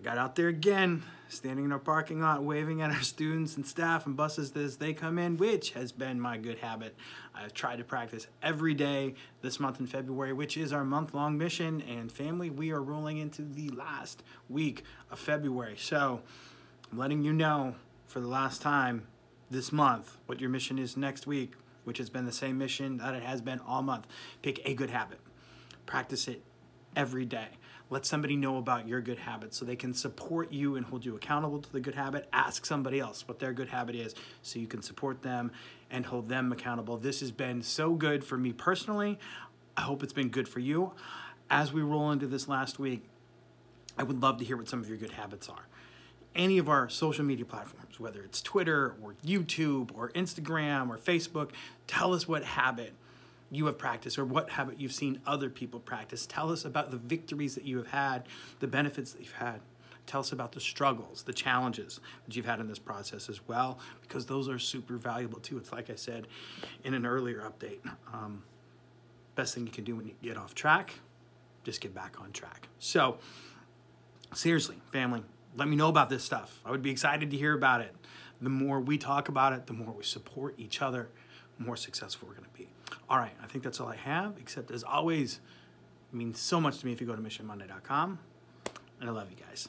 I got out there again, standing in our parking lot, waving at our students and staff and buses as they come in, which has been my good habit. I've tried to practice every day this month in February, which is our month long mission. And family, we are rolling into the last week of February. So I'm letting you know for the last time this month what your mission is next week, which has been the same mission that it has been all month. Pick a good habit, practice it every day. Let somebody know about your good habits so they can support you and hold you accountable to the good habit. Ask somebody else what their good habit is so you can support them and hold them accountable. This has been so good for me personally. I hope it's been good for you. As we roll into this last week, I would love to hear what some of your good habits are. Any of our social media platforms, whether it's Twitter or YouTube or Instagram or Facebook, tell us what habit you have practiced or what habit you've seen other people practice. Tell us about the victories that you have had, the benefits that you've had. Tell us about the struggles, the challenges that you've had in this process as well, because those are super valuable too. It's like I said in an earlier update. Um, best thing you can do when you get off track, just get back on track. So, seriously, family, let me know about this stuff. I would be excited to hear about it. The more we talk about it, the more we support each other, the more successful we're going to be. All right, I think that's all I have, except as always, it means so much to me if you go to missionmonday.com. And I love you guys.